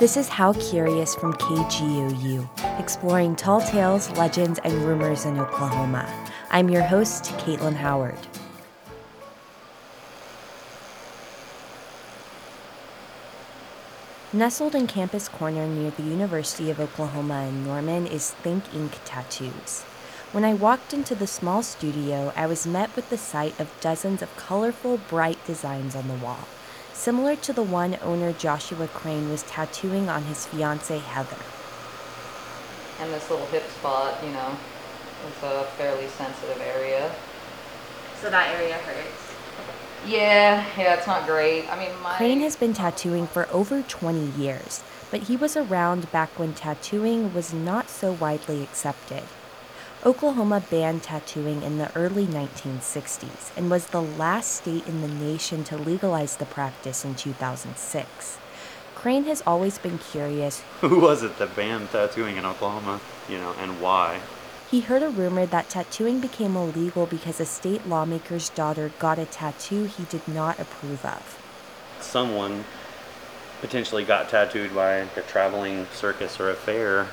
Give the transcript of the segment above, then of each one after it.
This is How Curious from KGOU, exploring tall tales, legends, and rumors in Oklahoma. I'm your host, Caitlin Howard. Nestled in Campus Corner near the University of Oklahoma in Norman is Think Ink Tattoos. When I walked into the small studio, I was met with the sight of dozens of colorful, bright designs on the wall, similar to the one owner Joshua Crane was tattooing on his fiancee Heather. And this little hip spot, you know, is a fairly sensitive area. So that area hurts. Yeah, yeah, it's not great. I mean, my Crane has been tattooing for over 20 years, but he was around back when tattooing was not so widely accepted. Oklahoma banned tattooing in the early 1960s and was the last state in the nation to legalize the practice in 2006. Crane has always been curious Who was it that banned tattooing in Oklahoma? You know, and why? He heard a rumor that tattooing became illegal because a state lawmaker's daughter got a tattoo he did not approve of. Someone potentially got tattooed by a traveling circus or a fair,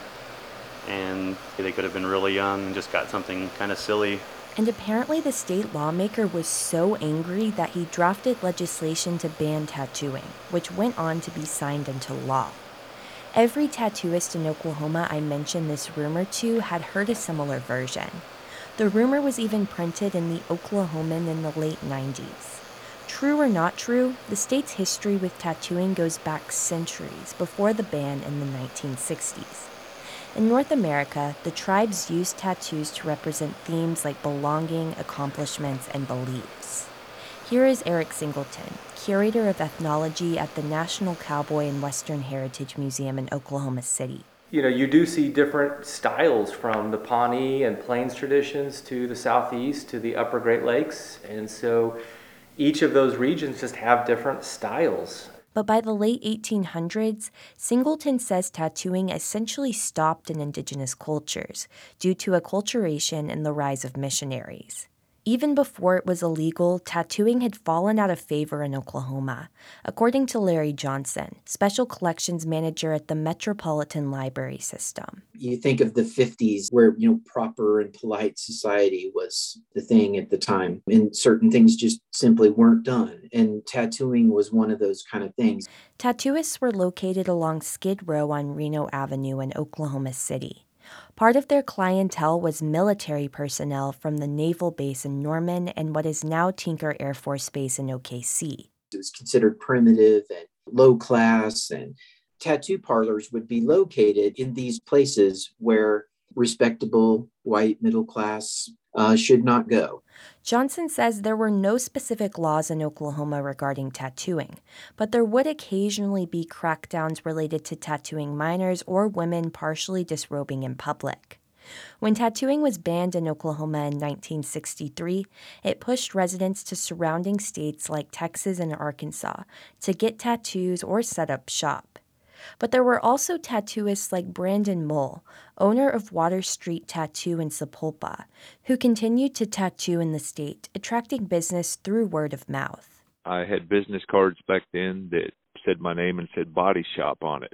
and they could have been really young and just got something kind of silly. And apparently, the state lawmaker was so angry that he drafted legislation to ban tattooing, which went on to be signed into law. Every tattooist in Oklahoma I mentioned this rumor to had heard a similar version. The rumor was even printed in the Oklahoman in the late 90s. True or not true, the state's history with tattooing goes back centuries before the ban in the 1960s. In North America, the tribes used tattoos to represent themes like belonging, accomplishments, and beliefs. Here is Eric Singleton, curator of ethnology at the National Cowboy and Western Heritage Museum in Oklahoma City. You know, you do see different styles from the Pawnee and Plains traditions to the Southeast to the Upper Great Lakes. And so each of those regions just have different styles. But by the late 1800s, Singleton says tattooing essentially stopped in indigenous cultures due to acculturation and the rise of missionaries. Even before it was illegal, tattooing had fallen out of favor in Oklahoma, according to Larry Johnson, special collections manager at the Metropolitan Library System. You think of the 50s where, you know, proper and polite society was the thing at the time, and certain things just simply weren't done. And tattooing was one of those kind of things. Tattooists were located along Skid Row on Reno Avenue in Oklahoma City. Part of their clientele was military personnel from the naval base in Norman and what is now Tinker Air Force Base in OKC. It was considered primitive and low class, and tattoo parlors would be located in these places where respectable white middle class uh, should not go. Johnson says there were no specific laws in Oklahoma regarding tattooing, but there would occasionally be crackdowns related to tattooing minors or women partially disrobing in public. When tattooing was banned in Oklahoma in 1963, it pushed residents to surrounding states like Texas and Arkansas to get tattoos or set up shop. But there were also tattooists like Brandon Mull, owner of Water Street Tattoo in Sapulpa, who continued to tattoo in the state, attracting business through word of mouth. I had business cards back then that said my name and said body shop on it.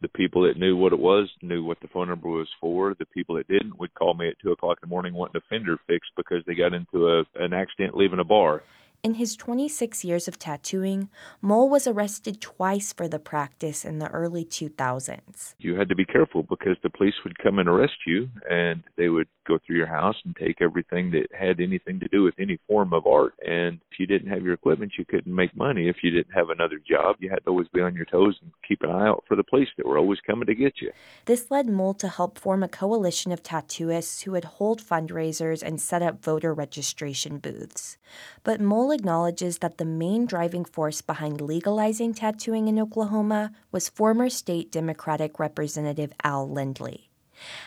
The people that knew what it was knew what the phone number was for. The people that didn't would call me at two o'clock in the morning wanting a fender fixed because they got into a, an accident leaving a bar. In his 26 years of tattooing, Mull was arrested twice for the practice in the early 2000s. You had to be careful because the police would come and arrest you and they would go through your house and take everything that had anything to do with any form of art. And if you didn't have your equipment, you couldn't make money. If you didn't have another job, you had to always be on your toes and keep an eye out for the police that were always coming to get you. This led Mull to help form a coalition of tattooists who would hold fundraisers and set up voter registration booths. But Mull acknowledges that the main driving force behind legalizing tattooing in Oklahoma was former state Democratic Representative Al Lindley.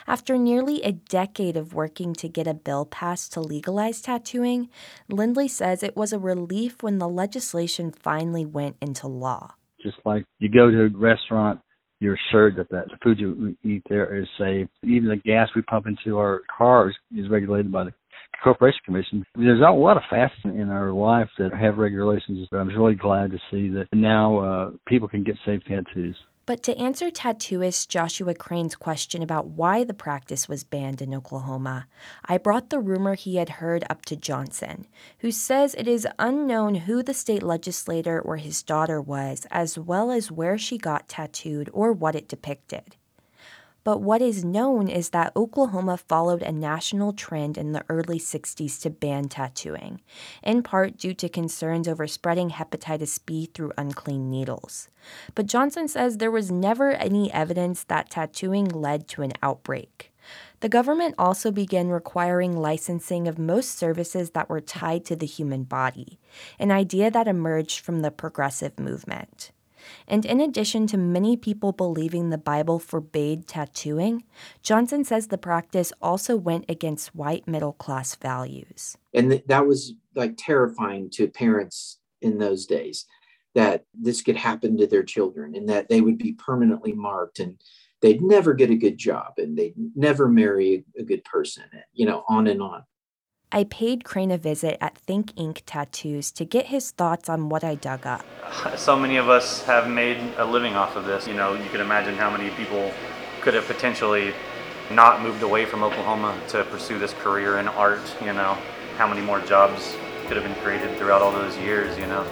After nearly a decade of working to get a bill passed to legalize tattooing, Lindley says it was a relief when the legislation finally went into law. Just like you go to a restaurant, you're assured that, the food you eat there is safe. Even the gas we pump into our cars is regulated by the Corporation Commission. There's a lot of facets in our life that have regulations, but I'm really glad to see that now uh, people can get safe tattoos. But to answer tattooist Joshua Crane's question about why the practice was banned in Oklahoma, I brought the rumor he had heard up to Johnson, who says it is unknown who the state legislator or his daughter was, as well as where she got tattooed or what it depicted. But what is known is that Oklahoma followed a national trend in the early 60s to ban tattooing, in part due to concerns over spreading hepatitis B through unclean needles. But Johnson says there was never any evidence that tattooing led to an outbreak. The government also began requiring licensing of most services that were tied to the human body, an idea that emerged from the progressive movement. And in addition to many people believing the Bible forbade tattooing, Johnson says the practice also went against white middle class values. And th- that was like terrifying to parents in those days that this could happen to their children and that they would be permanently marked and they'd never get a good job and they'd never marry a good person, you know, on and on. I paid Crane a visit at Think Ink Tattoos to get his thoughts on what I dug up. So many of us have made a living off of this. You know, you can imagine how many people could have potentially not moved away from Oklahoma to pursue this career in art, you know, how many more jobs could have been created throughout all those years, you know.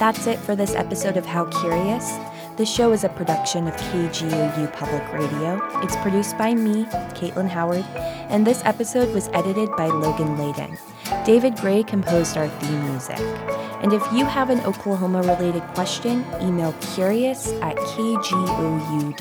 That's it for this episode of How Curious. The show is a production of KGOU Public Radio. It's produced by me, Caitlin Howard, and this episode was edited by Logan Layden. David Gray composed our theme music. And if you have an Oklahoma related question, email curious at kgou.org.